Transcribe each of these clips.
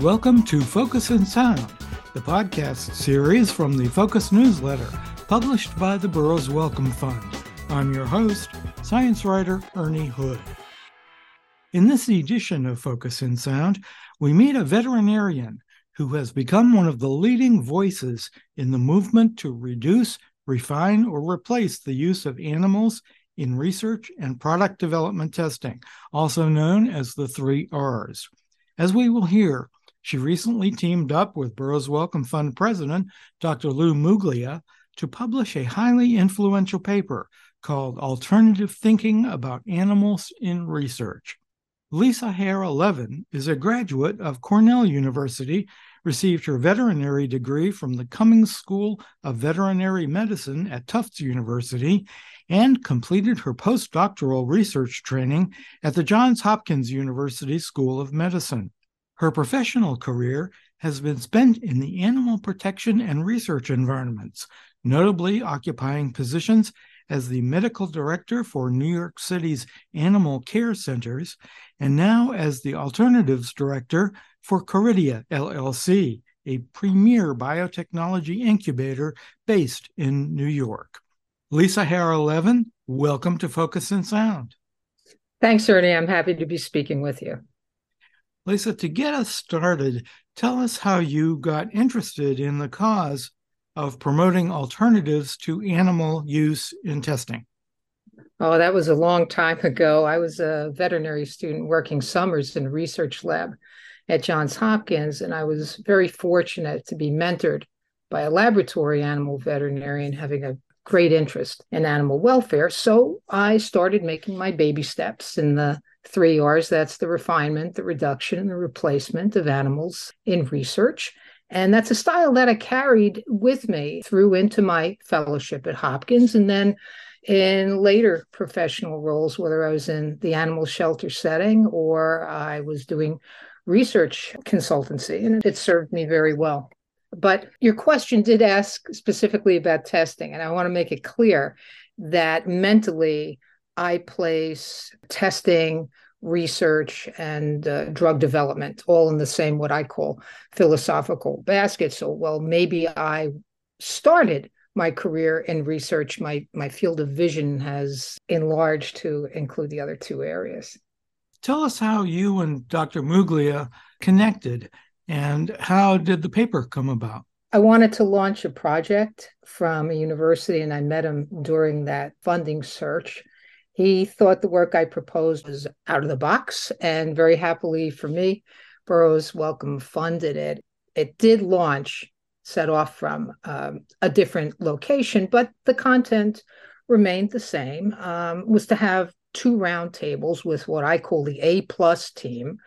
Welcome to Focus in Sound, the podcast series from the Focus newsletter published by the Burroughs Wellcome Fund. I'm your host, science writer Ernie Hood. In this edition of Focus in Sound, we meet a veterinarian who has become one of the leading voices in the movement to reduce, refine, or replace the use of animals in research and product development testing, also known as the three R's. As we will hear, she recently teamed up with Burroughs Wellcome Fund president, Dr. Lou Muglia, to publish a highly influential paper called Alternative Thinking About Animals in Research. Lisa Hare Levin is a graduate of Cornell University, received her veterinary degree from the Cummings School of Veterinary Medicine at Tufts University, and completed her postdoctoral research training at the Johns Hopkins University School of Medicine. Her professional career has been spent in the animal protection and research environments, notably occupying positions as the medical director for New York City's animal care centers, and now as the alternatives director for Caridia LLC, a premier biotechnology incubator based in New York. Lisa Hare Levin, welcome to Focus in Sound. Thanks, Ernie. I'm happy to be speaking with you. Lisa, to get us started, tell us how you got interested in the cause of promoting alternatives to animal use in testing. Oh, that was a long time ago. I was a veterinary student working summers in a research lab at Johns Hopkins, and I was very fortunate to be mentored by a laboratory animal veterinarian having a great interest in animal welfare. So I started making my baby steps in the three R's that's the refinement, the reduction, and the replacement of animals in research. And that's a style that I carried with me through into my fellowship at Hopkins and then in later professional roles, whether I was in the animal shelter setting or I was doing research consultancy, and it served me very well. But your question did ask specifically about testing, and I want to make it clear that mentally I place testing, research, and uh, drug development all in the same, what I call philosophical basket. So, well, maybe I started my career in research. My, my field of vision has enlarged to include the other two areas. Tell us how you and Dr. Muglia connected and how did the paper come about? I wanted to launch a project from a university, and I met him during that funding search. He thought the work I proposed was out of the box, and very happily for me, Burroughs Wellcome funded it. It did launch, set off from um, a different location, but the content remained the same. Um, was to have two roundtables with what I call the A plus team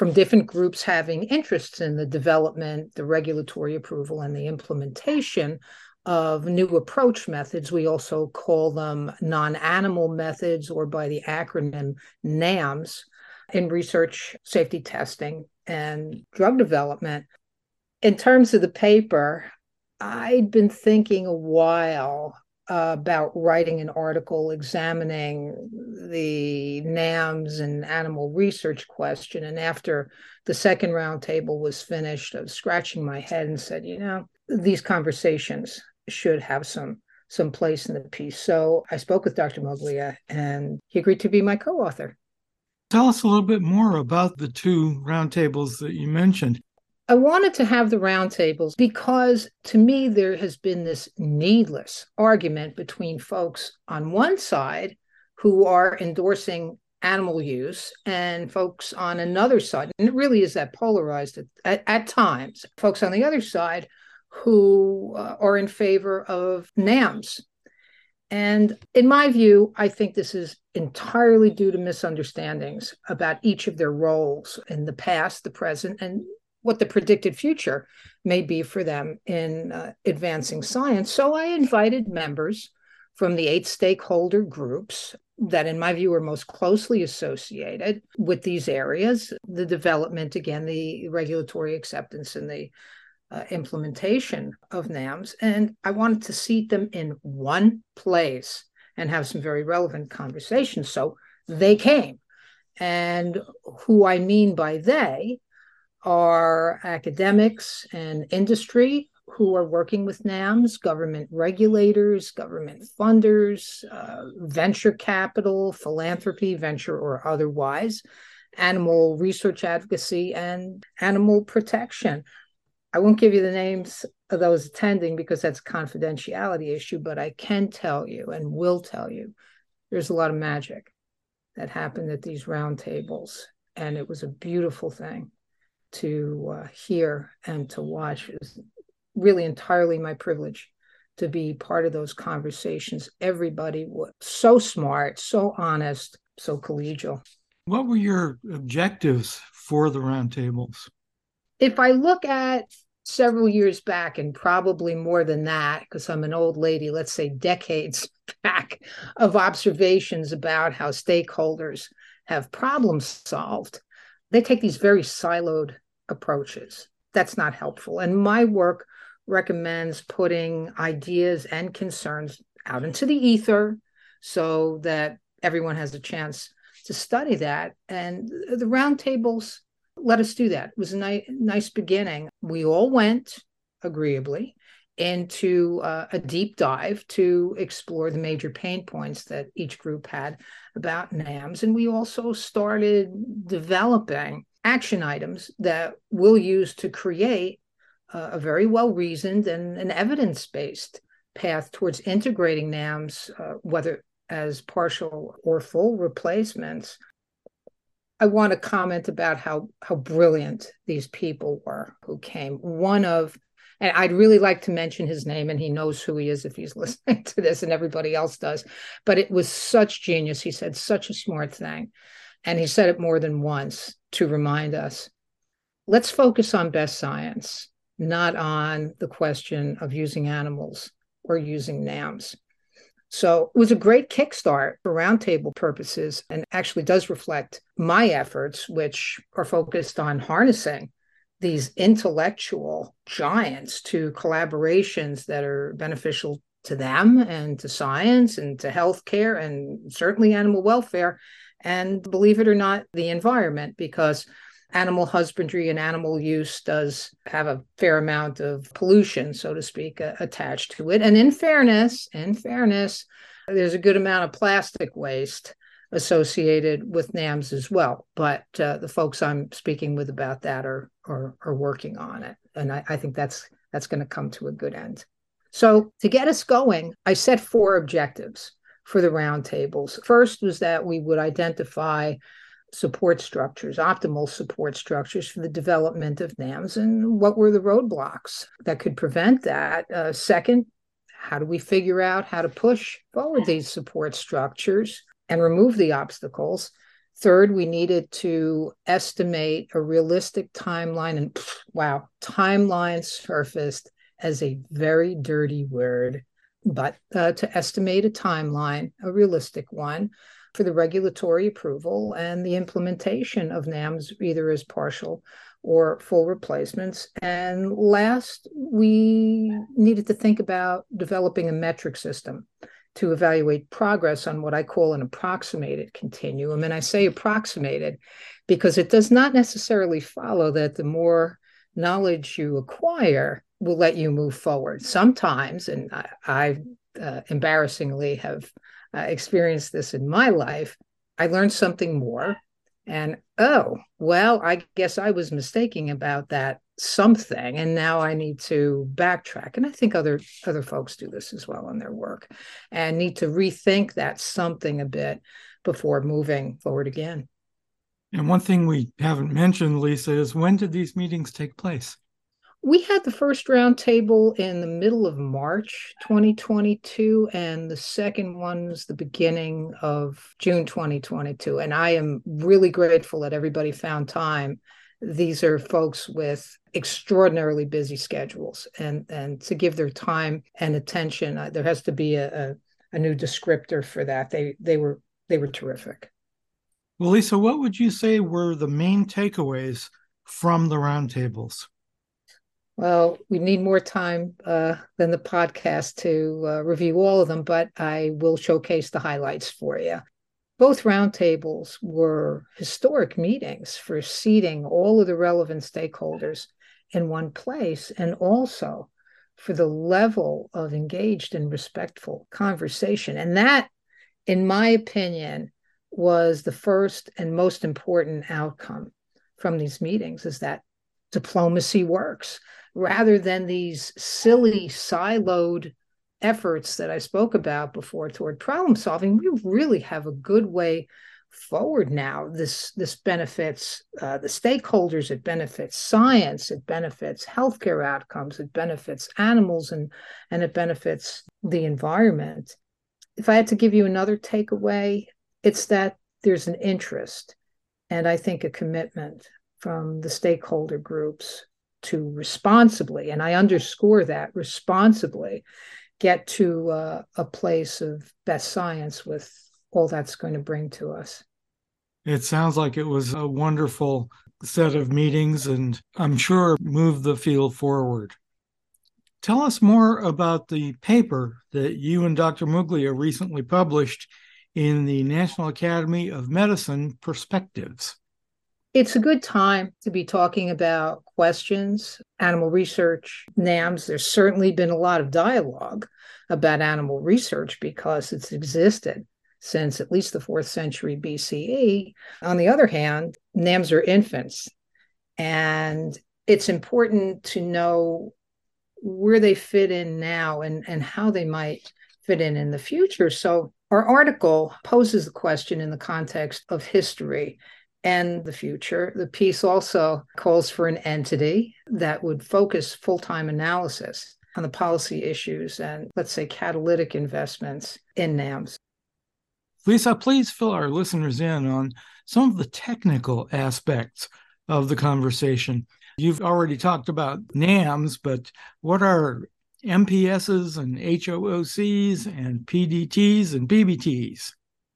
from different groups having interests in the development, the regulatory approval, and the implementation of new approach methods. We also call them non animal methods, or by the acronym NAMS, in research, safety testing, and drug development. In terms of the paper, I'd been thinking a while about writing an article examining the NAMS and animal research question. And after the second roundtable was finished, I was scratching my head and said, you know, these conversations should have some some place in the piece. So I spoke with Dr. Muglia and he agreed to be my co-author. Tell us a little bit more about the two roundtables that you mentioned. I wanted to have the roundtables because to me there has been this needless argument between folks on one side who are endorsing animal use and folks on another side. And it really is that polarized at, at, at times. Folks on the other side who uh, are in favor of NAMS. And in my view, I think this is entirely due to misunderstandings about each of their roles in the past, the present, and what the predicted future may be for them in uh, advancing science. So I invited members from the eight stakeholder groups that, in my view, are most closely associated with these areas the development, again, the regulatory acceptance, and the uh, implementation of NAMS. And I wanted to seat them in one place and have some very relevant conversations. So they came. And who I mean by they are academics and industry who are working with NAMS, government regulators, government funders, uh, venture capital, philanthropy, venture or otherwise, animal research advocacy, and animal protection. I won't give you the names of those attending because that's a confidentiality issue, but I can tell you and will tell you there's a lot of magic that happened at these roundtables. And it was a beautiful thing to uh, hear and to watch. is really entirely my privilege to be part of those conversations. Everybody was so smart, so honest, so collegial. What were your objectives for the roundtables? If I look at several years back, and probably more than that, because I'm an old lady, let's say decades back, of observations about how stakeholders have problems solved, they take these very siloed approaches. That's not helpful. And my work recommends putting ideas and concerns out into the ether so that everyone has a chance to study that. And the roundtables let us do that. It was a ni- nice beginning. We all went agreeably into uh, a deep dive to explore the major pain points that each group had about NAMS. And we also started developing action items that we'll use to create uh, a very well reasoned and an evidence based path towards integrating NAMS, uh, whether as partial or full replacements I want to comment about how how brilliant these people were who came. One of and I'd really like to mention his name, and he knows who he is if he's listening to this, and everybody else does. But it was such genius. He said such a smart thing. And he said it more than once to remind us let's focus on best science, not on the question of using animals or using NAMs. So it was a great kickstart for roundtable purposes and actually does reflect my efforts, which are focused on harnessing these intellectual giants to collaborations that are beneficial to them and to science and to healthcare and certainly animal welfare and believe it or not the environment because animal husbandry and animal use does have a fair amount of pollution, so to speak, uh, attached to it. And in fairness, in fairness, there's a good amount of plastic waste associated with NAMS as well. But uh, the folks I'm speaking with about that are are, are working on it, and I, I think that's that's going to come to a good end. So to get us going, I set four objectives for the roundtables. First was that we would identify support structures, optimal support structures for the development of NAMS, and what were the roadblocks that could prevent that? Uh, second, how do we figure out how to push forward these support structures and remove the obstacles? Third, we needed to estimate a realistic timeline, and wow, timeline surfaced as a very dirty word, but uh, to estimate a timeline, a realistic one for the regulatory approval and the implementation of NAMS, either as partial or full replacements. And last, we needed to think about developing a metric system to evaluate progress on what I call an approximated continuum. And I say approximated because it does not necessarily follow that the more knowledge you acquire will let you move forward. Sometimes, and I, I uh, embarrassingly have uh, experienced this in my life, I learned something more. And oh, well, I guess I was mistaken about that something and now i need to backtrack. And i think other other folks do this as well in their work and need to rethink that something a bit before moving forward again. And one thing we haven't mentioned lisa is when did these meetings take place we had the first roundtable in the middle of March 2022, and the second one was the beginning of June 2022. And I am really grateful that everybody found time. These are folks with extraordinarily busy schedules, and, and to give their time and attention, uh, there has to be a, a, a new descriptor for that. They they were they were terrific. Well, Lisa, what would you say were the main takeaways from the roundtables? Well, we need more time uh, than the podcast to uh, review all of them, but I will showcase the highlights for you. Both roundtables were historic meetings for seating all of the relevant stakeholders in one place and also for the level of engaged and respectful conversation. And that, in my opinion, was the first and most important outcome from these meetings is that diplomacy works rather than these silly siloed efforts that I spoke about before toward problem solving, we really have a good way forward now. This this benefits uh, the stakeholders. It benefits science. It benefits healthcare outcomes. It benefits animals, and and it benefits the environment. If I had to give you another takeaway, it's that there's an interest, and I think a commitment from the stakeholder groups to responsibly, and I underscore that responsibly, get to uh, a place of best science with all that's going to bring to us. It sounds like it was a wonderful set of meetings and I'm sure moved the field forward. Tell us more about the paper that you and Dr. Muglia recently published in the National Academy of Medicine Perspectives. It's a good time to be talking about questions, animal research, NAMS. There's certainly been a lot of dialogue about animal research because it's existed since at least the fourth century BCE. On the other hand, NAMs are infants, and it's important to know where they fit in now and, and how they might fit in in the future. So, our article poses the question in the context of history and the future. The piece also calls for an entity that would focus full time analysis on the policy issues and, let's say, catalytic investments in NAMS. Lisa, please fill our listeners in on some of the technical aspects of the conversation. You've already talked about NAMs, but what are MPSs and HOOCs and PDTs and PBTs?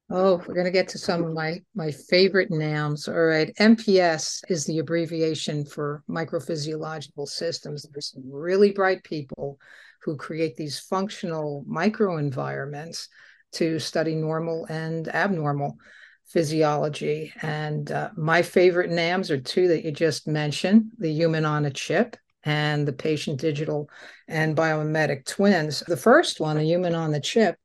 Oh, we're going to get to some of my my favorite NAMs. All right, MPS is the abbreviation for microphysiological systems. There's some really bright people who create these functional microenvironments to study normal and abnormal physiology. And uh, my favorite NAMs are two that you just mentioned the human on a chip and the patient digital and biomimetic twins. The first one, the human on the chip,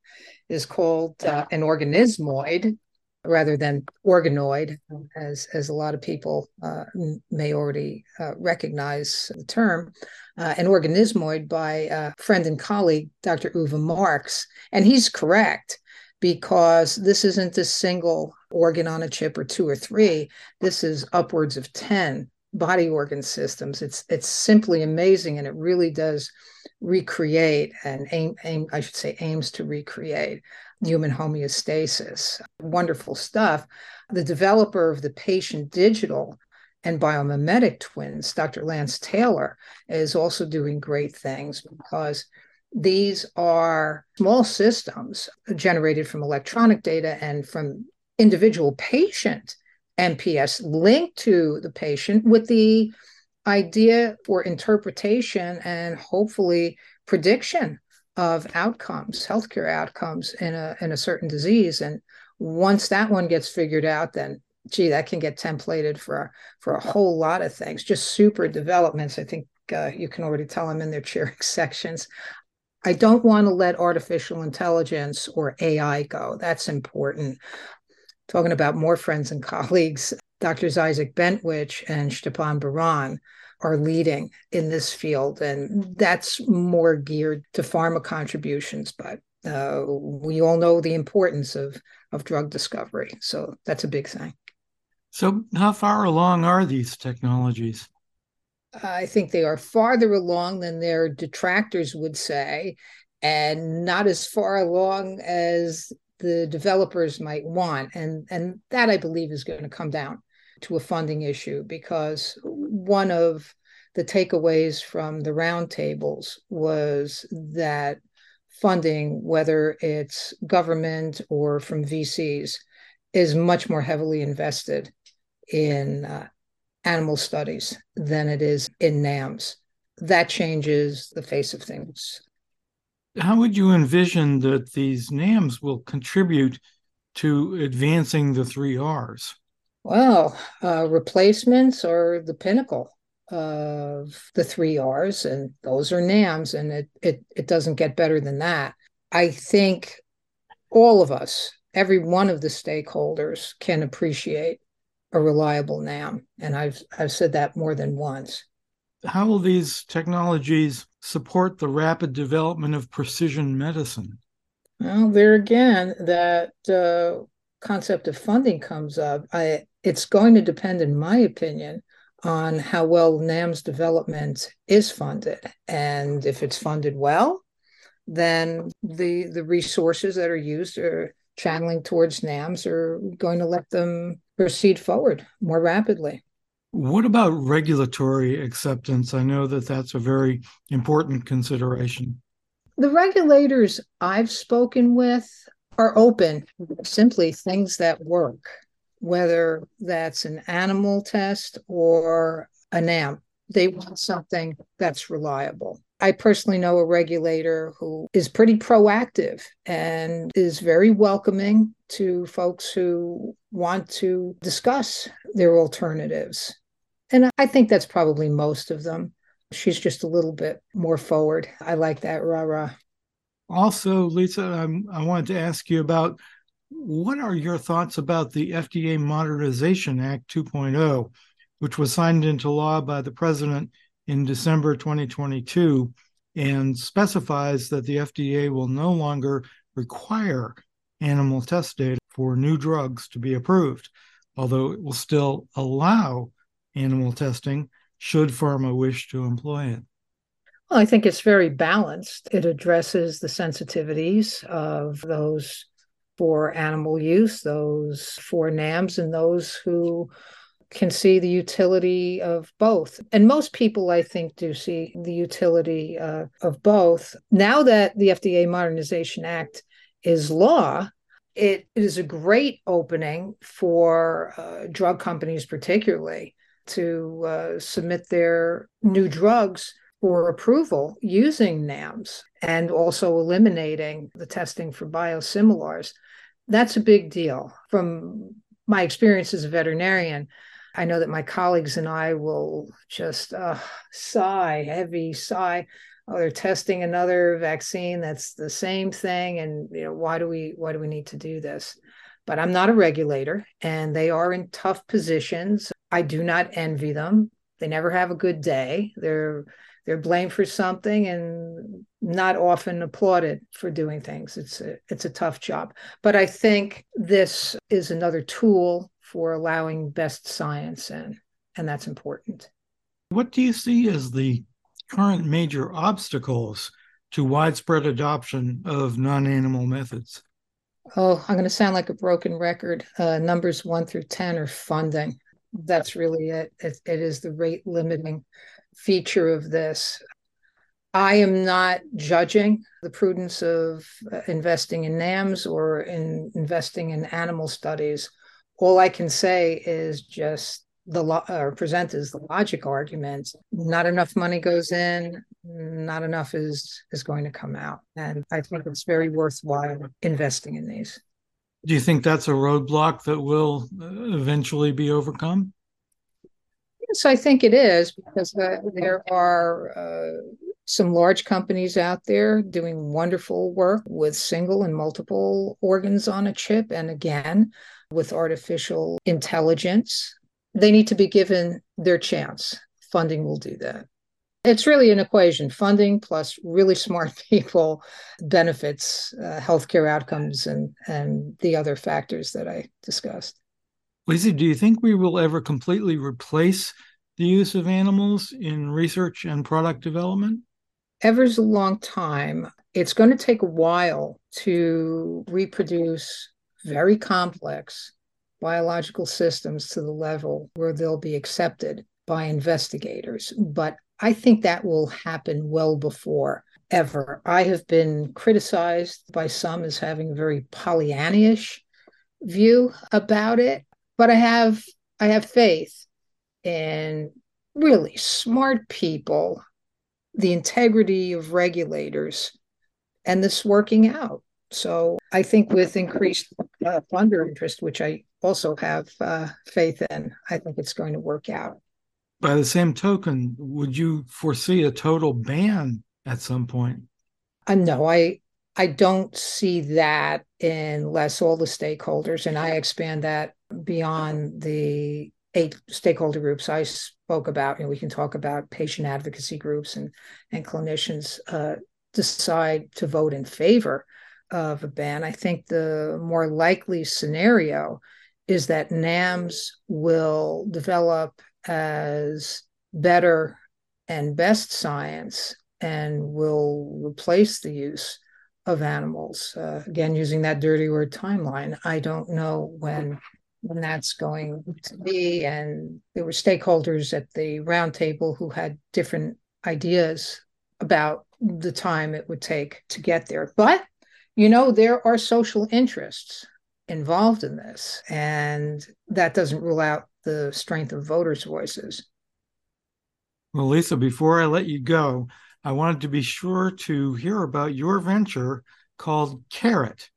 is called uh, an organismoid rather than organoid, as, as a lot of people uh, may already uh, recognize the term uh, an organismoid by a friend and colleague, Dr. Uwe Marx. And he's correct because this isn't a single organ on a chip or two or three. This is upwards of 10 body organ systems. It's it's simply amazing and it really does recreate and aim, aim I should say aims to recreate human homeostasis. Wonderful stuff. The developer of the patient digital and biomimetic twins, Dr. Lance Taylor, is also doing great things because these are small systems generated from electronic data and from individual patient MPS linked to the patient with the idea for interpretation and hopefully prediction of outcomes, healthcare outcomes in a in a certain disease. And once that one gets figured out, then gee, that can get templated for for a whole lot of things. Just super developments. I think uh, you can already tell them in their cheering sections. I don't want to let artificial intelligence or AI go. That's important. Talking about more friends and colleagues, Drs. Isaac Bentwich and Stepan Baran are leading in this field, and that's more geared to pharma contributions. But uh, we all know the importance of of drug discovery, so that's a big thing. So, how far along are these technologies? I think they are farther along than their detractors would say, and not as far along as the developers might want. And, and that I believe is going to come down to a funding issue because one of the takeaways from the roundtables was that funding, whether it's government or from VCs, is much more heavily invested in uh, animal studies than it is in NAMS. That changes the face of things. How would you envision that these NAMS will contribute to advancing the three R's? Well, uh, replacements are the pinnacle of the three R's, and those are NAMs, and it, it, it doesn't get better than that. I think all of us, every one of the stakeholders, can appreciate a reliable NAM, and I've I've said that more than once. How will these technologies support the rapid development of precision medicine? Well, there again, that uh, concept of funding comes up. I, it's going to depend, in my opinion, on how well NAM's development is funded. And if it's funded well, then the the resources that are used are channeling towards NAMs are going to let them proceed forward more rapidly. What about regulatory acceptance? I know that that's a very important consideration. The regulators I've spoken with are open, simply things that work, whether that's an animal test or a NAM. They want something that's reliable. I personally know a regulator who is pretty proactive and is very welcoming to folks who want to discuss their alternatives. And I think that's probably most of them. She's just a little bit more forward. I like that rah rah. Also, Lisa, I'm, I wanted to ask you about what are your thoughts about the FDA Modernization Act 2.0, which was signed into law by the president in December 2022 and specifies that the FDA will no longer require animal test data for new drugs to be approved, although it will still allow animal testing should pharma wish to employ it. Well, I think it's very balanced. It addresses the sensitivities of those for animal use, those for NAMs, and those who can see the utility of both. And most people, I think, do see the utility uh, of both. Now that the FDA Modernization Act is law, it is a great opening for uh, drug companies, particularly, to uh, submit their new drugs for approval using NAMs and also eliminating the testing for biosimilars. That's a big deal. From my experience as a veterinarian, I know that my colleagues and I will just uh, sigh, heavy sigh. Oh, they're testing another vaccine that's the same thing, and you know why do we why do we need to do this? But I'm not a regulator, and they are in tough positions. I do not envy them. They never have a good day. They're they're blamed for something and not often applauded for doing things. It's a, it's a tough job. But I think this is another tool for allowing best science in, and that's important. What do you see as the current major obstacles to widespread adoption of non animal methods? Oh, I'm going to sound like a broken record. Uh, numbers one through 10 are funding. That's really it. it. It is the rate limiting feature of this. I am not judging the prudence of uh, investing in NAMs or in investing in animal studies all I can say is just the lo- or present as the logic argument. Not enough money goes in, not enough is is going to come out, and I think it's very worthwhile investing in these. Do you think that's a roadblock that will uh, eventually be overcome? Yes, I think it is because uh, there are uh, some large companies out there doing wonderful work with single and multiple organs on a chip. And again, with artificial intelligence. They need to be given their chance. Funding will do that. It's really an equation funding plus really smart people benefits uh, healthcare outcomes and, and the other factors that I discussed. Lisa, do you think we will ever completely replace the use of animals in research and product development? Ever's a long time. It's going to take a while to reproduce very complex biological systems to the level where they'll be accepted by investigators. But I think that will happen well before ever. I have been criticized by some as having a very Pollyannish view about it, but I have I have faith in really smart people, the integrity of regulators, and this working out. So I think with increased uh, funder interest, which I also have uh, faith in, I think it's going to work out. By the same token, would you foresee a total ban at some point? Uh, no, I I don't see that unless all the stakeholders, and I expand that beyond the eight stakeholder groups I spoke about, and we can talk about patient advocacy groups and and clinicians uh, decide to vote in favor of a ban. I think the more likely scenario is that NAMS will develop as better and best science and will replace the use of animals. Uh, again, using that dirty word timeline, I don't know when when that's going to be. And there were stakeholders at the roundtable who had different ideas about the time it would take to get there. But you know, there are social interests involved in this, and that doesn't rule out the strength of voters' voices. Well, Lisa, before I let you go, I wanted to be sure to hear about your venture called CARROT,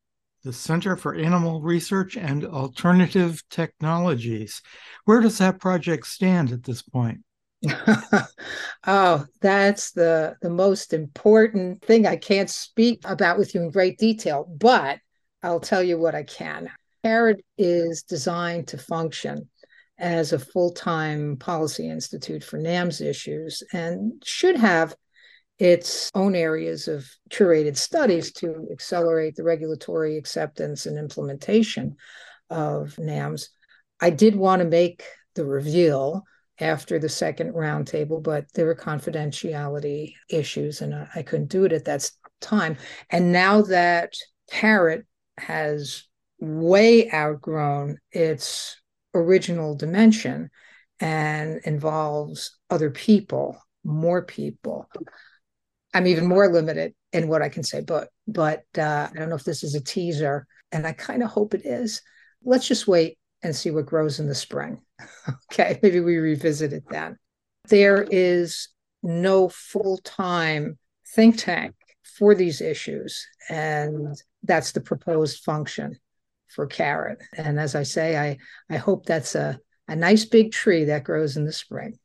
the Center for Animal Research and Alternative Technologies. Where does that project stand at this point? oh, that's the the most important thing I can't speak about with you in great detail, but I'll tell you what I can. CARROT is designed to function as a full-time policy institute for NAMS issues and should have its own areas of curated studies to accelerate the regulatory acceptance and implementation of NAMS. I did want to make the reveal after the second roundtable, but there were confidentiality issues and I, I couldn't do it at that time. And now that CARROT has way outgrown its original dimension and involves other people, more people, I'm even more limited in what I can say. But but uh, I don't know if this is a teaser, and I kind of hope it is. Let's just wait and see what grows in the spring. okay, maybe we revisit it then. There is no full time think tank for these issues, and that's the proposed function for CARROT. And as I say, I I hope that's a a nice big tree that grows in the spring.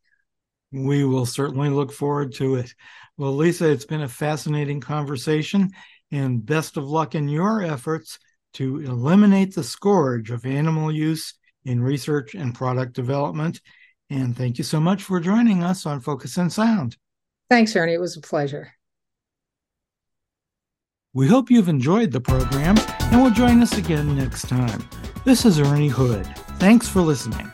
We will certainly look forward to it. Well, Lisa, it's been a fascinating conversation, and best of luck in your efforts to eliminate the scourge of animal use in research and product development. And thank you so much for joining us on Focus in Sound. Thanks, Ernie. It was a pleasure. We hope you've enjoyed the program and will join us again next time. This is Ernie Hood. Thanks for listening.